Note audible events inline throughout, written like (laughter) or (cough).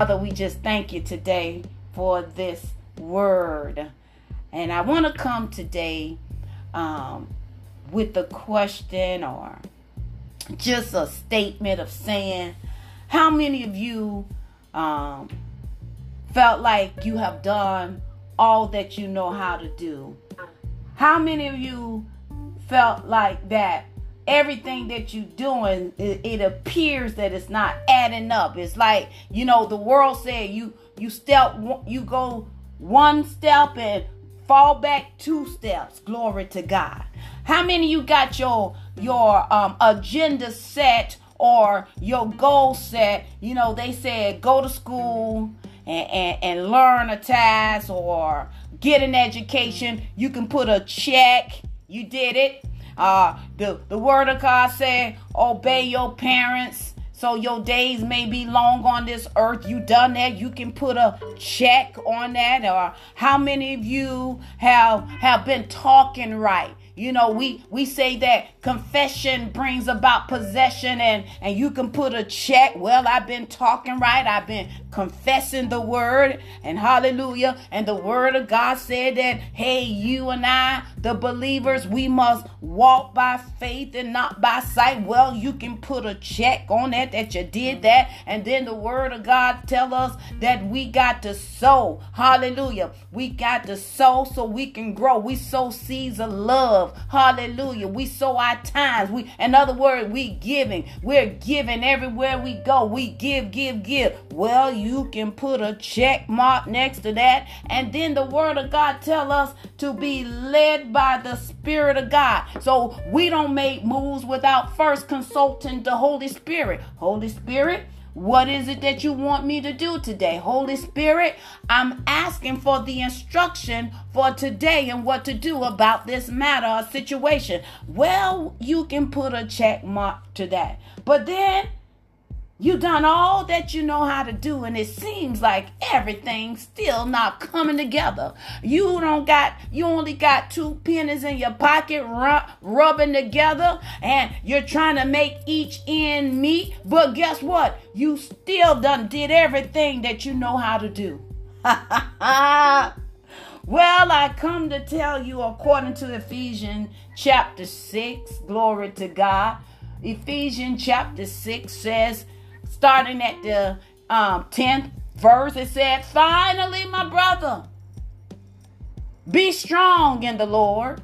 Father, we just thank you today for this word. And I want to come today um, with a question or just a statement of saying, how many of you um, felt like you have done all that you know how to do? How many of you felt like that everything that you're doing, it, it, appears that it's not adding up. It's like you know the world said you you step you go one step and fall back two steps. Glory to God. How many you got your your um, agenda set or your goal set? You know they said go to school. And, and, and learn a task or get an education. You can put a check. You did it uh, the, the word of God said, obey your parents so your days may be long on this earth. You done that. You can put a check on that. Or how many of you have have been talking right? You know, we we say that confession brings about possession and and you can put a check. Well, I've been talking right. I've been confessing the word and hallelujah. And the word of God said that hey, you and I, the believers, we must walk by faith and not by sight. Well, you can put a check on that that you did that. And then the word of God tell us that we got to sow. Hallelujah. We got to sow so we can grow. We sow seeds of love Hallelujah. We sow our times. We, in other words, we giving. We're giving everywhere we go. We give, give, give. Well, you can put a check mark next to that. And then the word of God tell us to be led by the Spirit of God. So we don't make moves without first consulting the Holy Spirit. Holy Spirit, what is it that you want me to do today? Holy Spirit, I'm asking for the instruction for today and what to do about this matter or situation. Well, you can put a check mark to that. But then you done all that you know how to do, and it seems like everything's still not coming together. You don't got, you only got two pennies in your pocket rubbing together, and you're trying to make each end meet. But guess what? You still done did everything that you know how to do. (laughs) well, I come to tell you, according to Ephesians chapter 6, glory to God. Ephesians chapter 6 says, starting at the um, 10th verse, it said, Finally, my brother, be strong in the Lord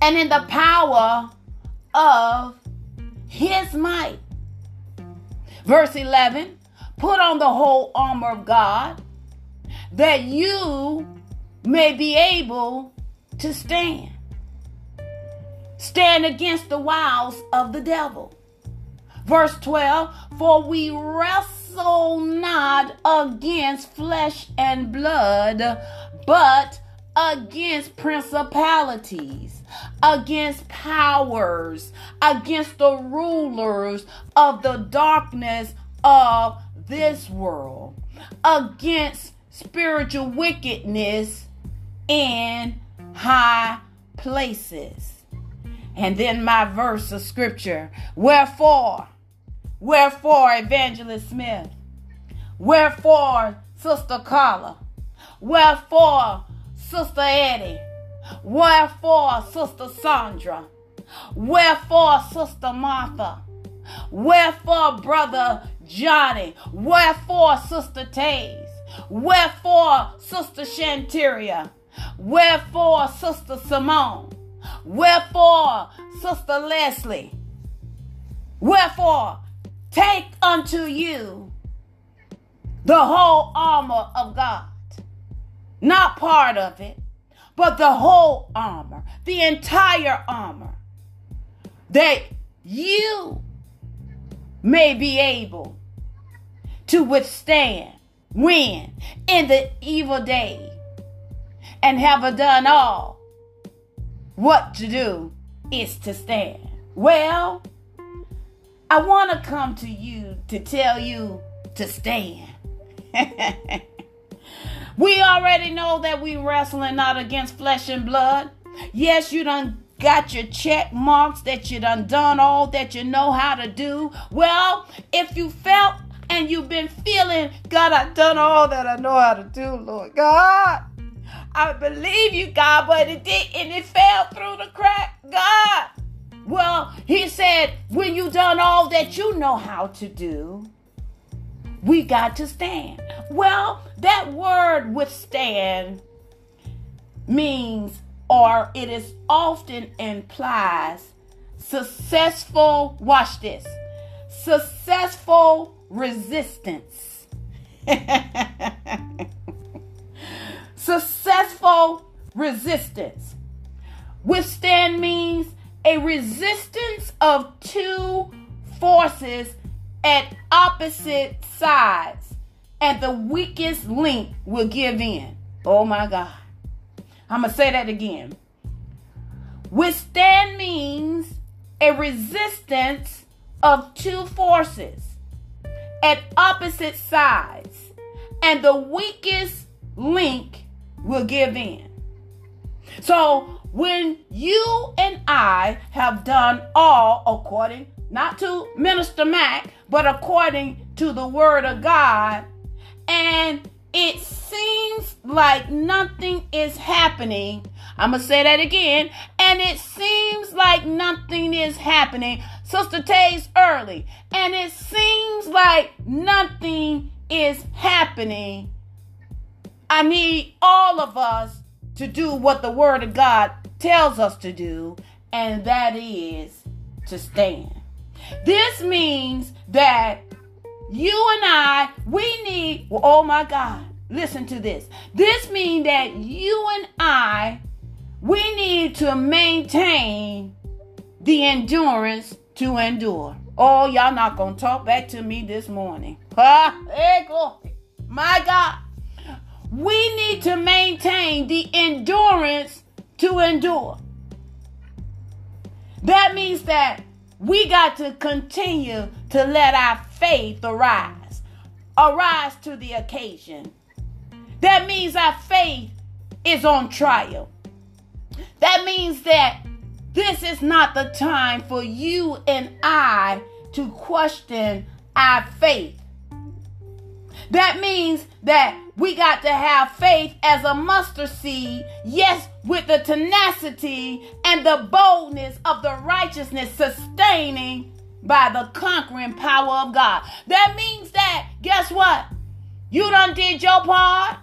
and in the power of his might. Verse 11, put on the whole armor of God that you may be able to stand. Stand against the wiles of the devil. Verse 12 For we wrestle not against flesh and blood, but against principalities, against powers, against the rulers of the darkness of this world, against spiritual wickedness in high places. And then my verse of scripture, wherefore Wherefore, Evangelist Smith? Wherefore, Sister Carla? Wherefore, Sister Eddie? Wherefore, Sister Sandra? Wherefore, Sister Martha? Wherefore, Brother Johnny? Wherefore, Sister Taze? Wherefore, Sister Shanteria? Wherefore, Sister Simone? Wherefore, Sister Leslie? Wherefore, Take unto you the whole armor of God. Not part of it, but the whole armor, the entire armor, that you may be able to withstand when in the evil day and have done all what to do is to stand. Well, I want to come to you to tell you to stand. (laughs) we already know that we wrestling not against flesh and blood. Yes, you done got your check marks that you done done all that you know how to do. Well, if you felt and you've been feeling, God, I've done all that I know how to do, Lord God. I believe you, God, but it did and it fell through the crack, God. Well, he said, when you done all that you know how to do, we got to stand. Well, that word withstand means, or it is often implies successful, watch this, successful resistance. (laughs) successful resistance. Withstand means a resistance of two forces at opposite sides, and the weakest link will give in. Oh my God. I'm going to say that again. Withstand means a resistance of two forces at opposite sides, and the weakest link will give in. So when you and I have done all according not to Minister Mack, but according to the Word of God, and it seems like nothing is happening. I'm going to say that again. And it seems like nothing is happening. Sister Tay's early. And it seems like nothing is happening. I need all of us to do what the Word of God tells us to do, and that is to stand. This means that you and I, we need, oh my God, listen to this. This means that you and I, we need to maintain the endurance to endure. Oh, y'all not gonna talk back to me this morning. (laughs) Huh? My God. We need to maintain the endurance to endure. That means that we got to continue to let our faith arise, arise to the occasion. That means our faith is on trial. That means that this is not the time for you and I to question our faith. That means that we got to have faith as a mustard seed, yes, with the tenacity and the boldness of the righteousness sustaining by the conquering power of God. That means that, guess what? You done did your part.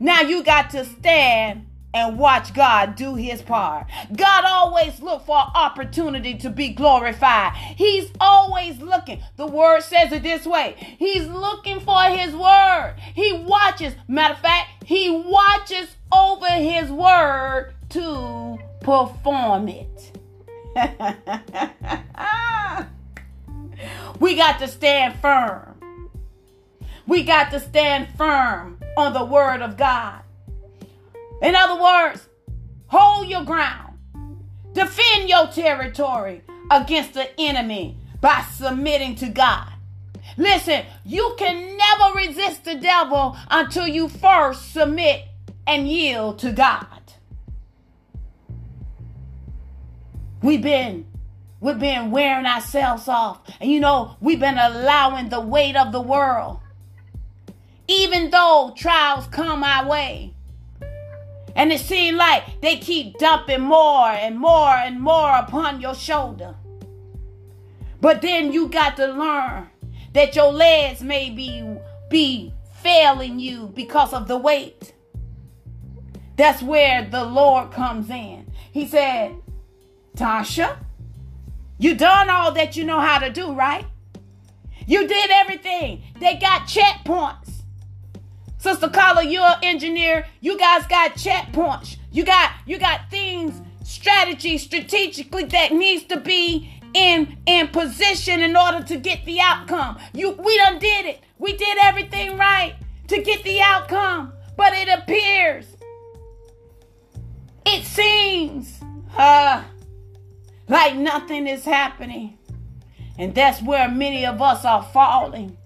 Now you got to stand and watch God do his part. God always look for opportunity to be glorified. He's always looking. The word says it this way. He's looking for his word. He watches. Matter of fact, he watches over his word to perform it. (laughs) we got to stand firm. We got to stand firm on the word of God. In other words, hold your ground, defend your territory against the enemy by submitting to God. Listen, you can never resist the devil until you first submit and yield to God. We've been we've been wearing ourselves off. And you know, we've been allowing the weight of the world. Even though trials come our way, and it seems like they keep dumping more and more and more upon your shoulder. But then you got to learn that your legs may be, be failing you because of the weight. That's where the Lord comes in. He said, Tasha, you done all that you know how to do, right? You did everything. They got checkpoints. Sister Carla, you're an engineer. You guys got checkpoints. You got you got things, strategy, strategically that needs to be in in position in order to get the outcome. You we done did it. We did everything right to get the outcome. But it appears, it seems, uh, like nothing is happening. And that's where many of us are falling.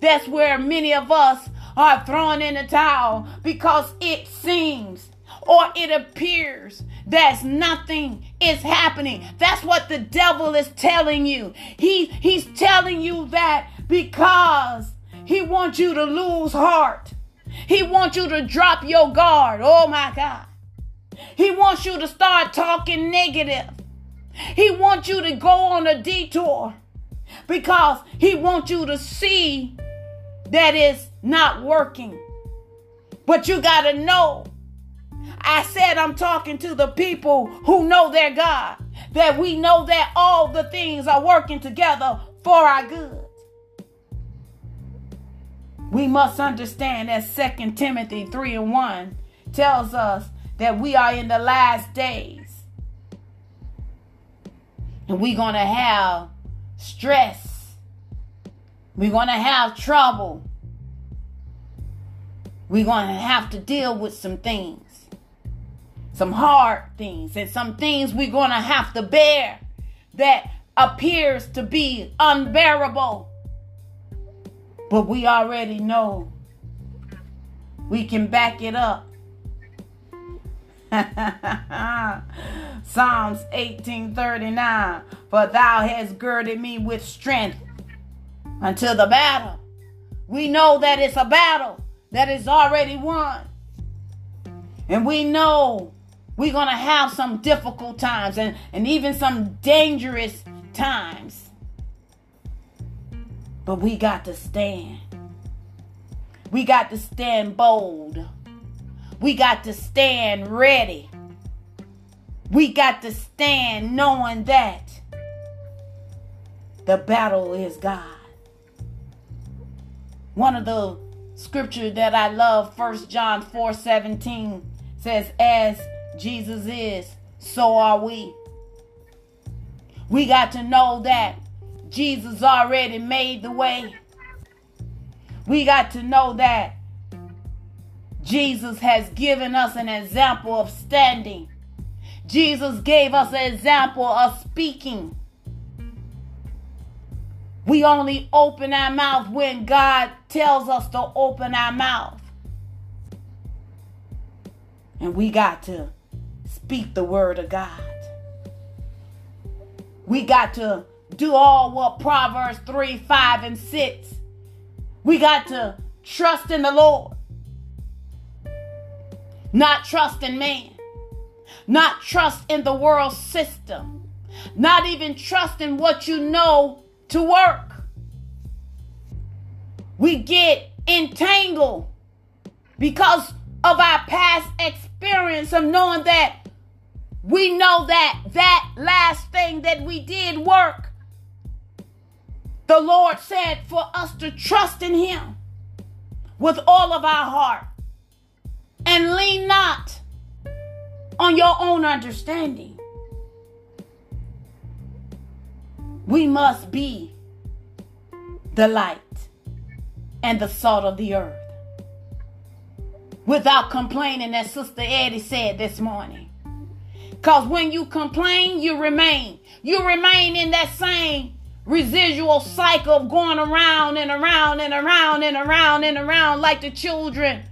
That's where many of us are thrown in the towel because it seems or it appears that nothing is happening. That's what the devil is telling you. He he's telling you that because he wants you to lose heart. He wants you to drop your guard. Oh my God. He wants you to start talking negative. He wants you to go on a detour because he wants you to see that it's not working. But you got to know. I said I'm talking to the people who know their God, that we know that all the things are working together for our good. We must understand that Second Timothy 3 and 1 tells us that we are in the last days. And we're going to have stress. We're going to have trouble. We're going to have to deal with some things, some hard things, and some things we're going to have to bear that appears to be unbearable. But we already know we can back it up. (laughs) Psalms 18:39 For thou hast girded me with strength until the battle. We know that it's a battle that is already won. And we know we're going to have some difficult times and, and even some dangerous times. But we got to stand. We got to stand bold. We got to stand ready. We got to stand knowing that the battle is God. One of the scripture that I love, 1 John 4 17, says, As Jesus is, so are we. We got to know that Jesus already made the way. We got to know that Jesus has given us an example of standing. Jesus gave us an example of speaking. We only open our mouth when God tells us to open our mouth. And we got to speak the word of God. We got to do all what Proverbs 3, 5, and 6. We got to trust in the Lord, not trust in man, not trust in the world system, not even trust in what you know to work. We get entangled because of our past experience of knowing that we know that that last thing that we did work. The Lord said for us to trust in Him with all of our heart and lean not on your own understanding. We must be the light and the salt of the earth without complaining, as Sister Eddie said this morning. Because when you complain, you remain. You remain in that same residual cycle of going around and around and around and around and around like the children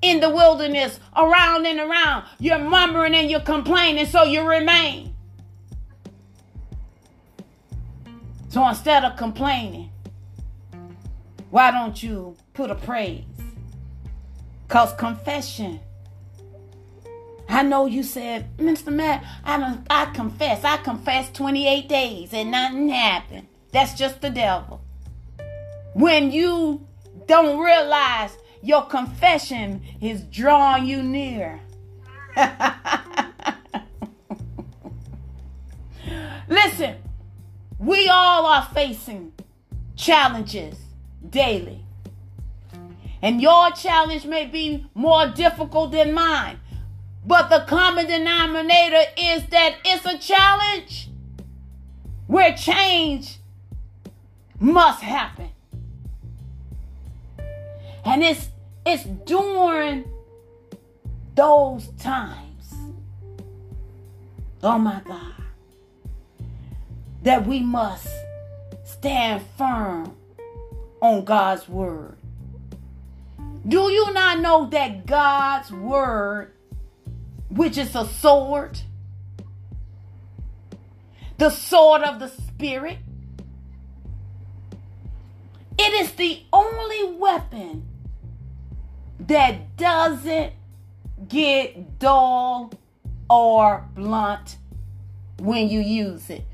in the wilderness, around and around. You're murmuring and you're complaining, so you remain. So instead of complaining, why don't you put a praise? Because confession. I know you said, Mr. Matt, I, don't, I confess. I confessed 28 days and nothing happened. That's just the devil. When you don't realize your confession is drawing you near. (laughs) Listen, we all are facing challenges daily. And your challenge may be more difficult than mine. But the common denominator is that it's a challenge where change must happen. And it's it's during those times. Oh my God. That we must stand firm on God's word. Do you not know that God's word, which is a sword, the sword of the Spirit, It is the only weapon that doesn't get dull or blunt when you use it.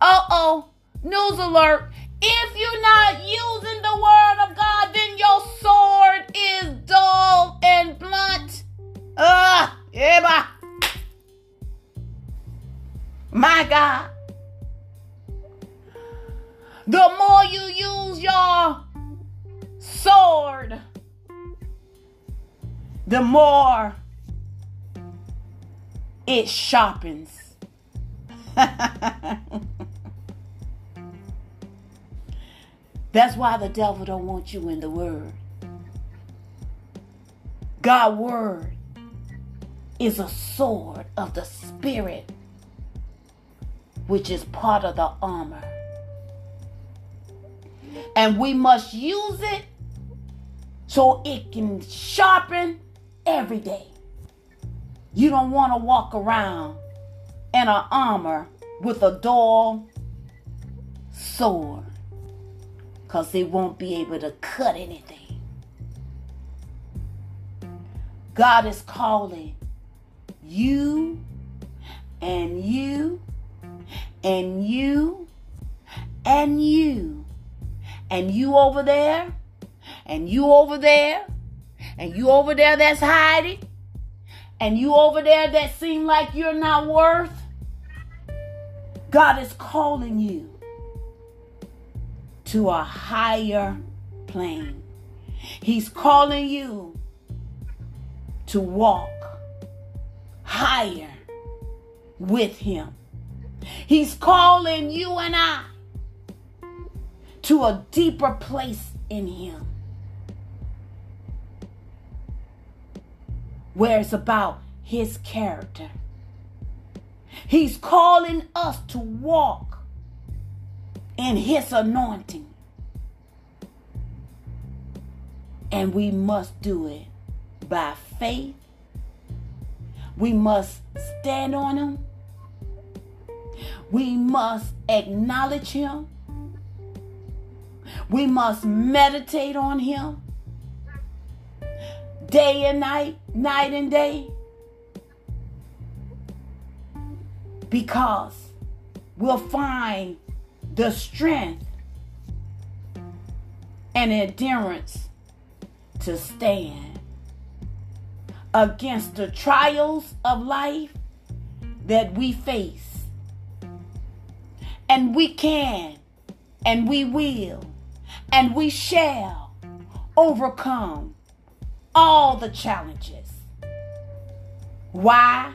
Uh oh, news alert. If you're not using the word of God, then your sword is dull and blunt. Ah, yeah, my God. The more you use your sword, the more it sharpens. (laughs) That's why the devil don't want you in the word. God word is a sword of the spirit which is part of the armor. And we must use it so it can sharpen every day. You don't want to walk around in an armor with a dull sword because they won't be able to cut anything. God is calling you and you and you and you. And you over there and you over there and you over there that's hiding and you over there that seem like you're not worth. God is calling you to a higher plane. He's calling you to walk higher with Him. He's calling you and I to a deeper place in Him. Where it's about His character. He's calling us to walk in his anointing. And we must do it by faith. We must stand on him. We must acknowledge him. We must meditate on him day and night, night and day. Because we'll find the strength and endurance to stand against the trials of life that we face. And we can, and we will, and we shall overcome all the challenges. Why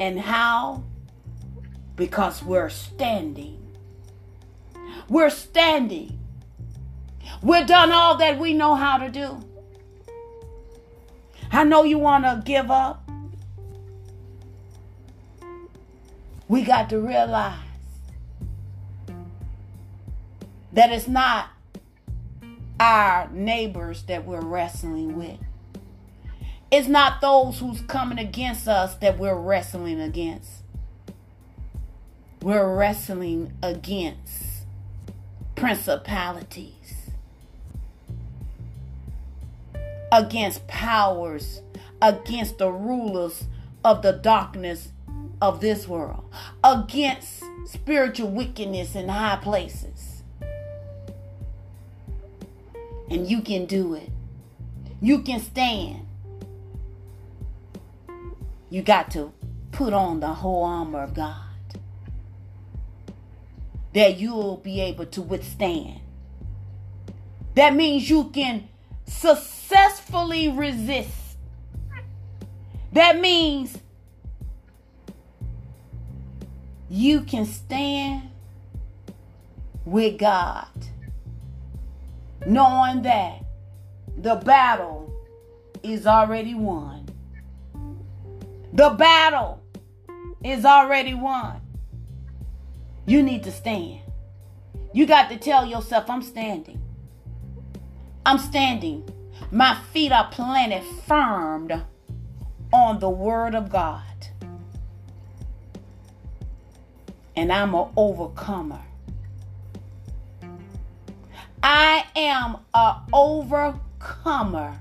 and how? Because we're standing we're standing. We've done all that we know how to do. I know you want to give up. We got to realize that it's not our neighbors that we're wrestling with. It's not those who's coming against us that we're wrestling against. We're wrestling against principalities, against powers, against the rulers of the darkness of this world, against spiritual wickedness in high places. And you can do it. You can stand. You got to put on the whole armor of God that you'll be able to withstand. That means you can successfully resist. That means you can stand with God, knowing that the battle is already won. The battle is already won. You need to stand. You got to tell yourself, I'm standing. I'm standing. My feet are planted firm on the word of God. And I'm an overcomer. I am a overcomer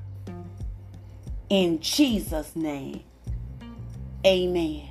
in Jesus' name. Amen.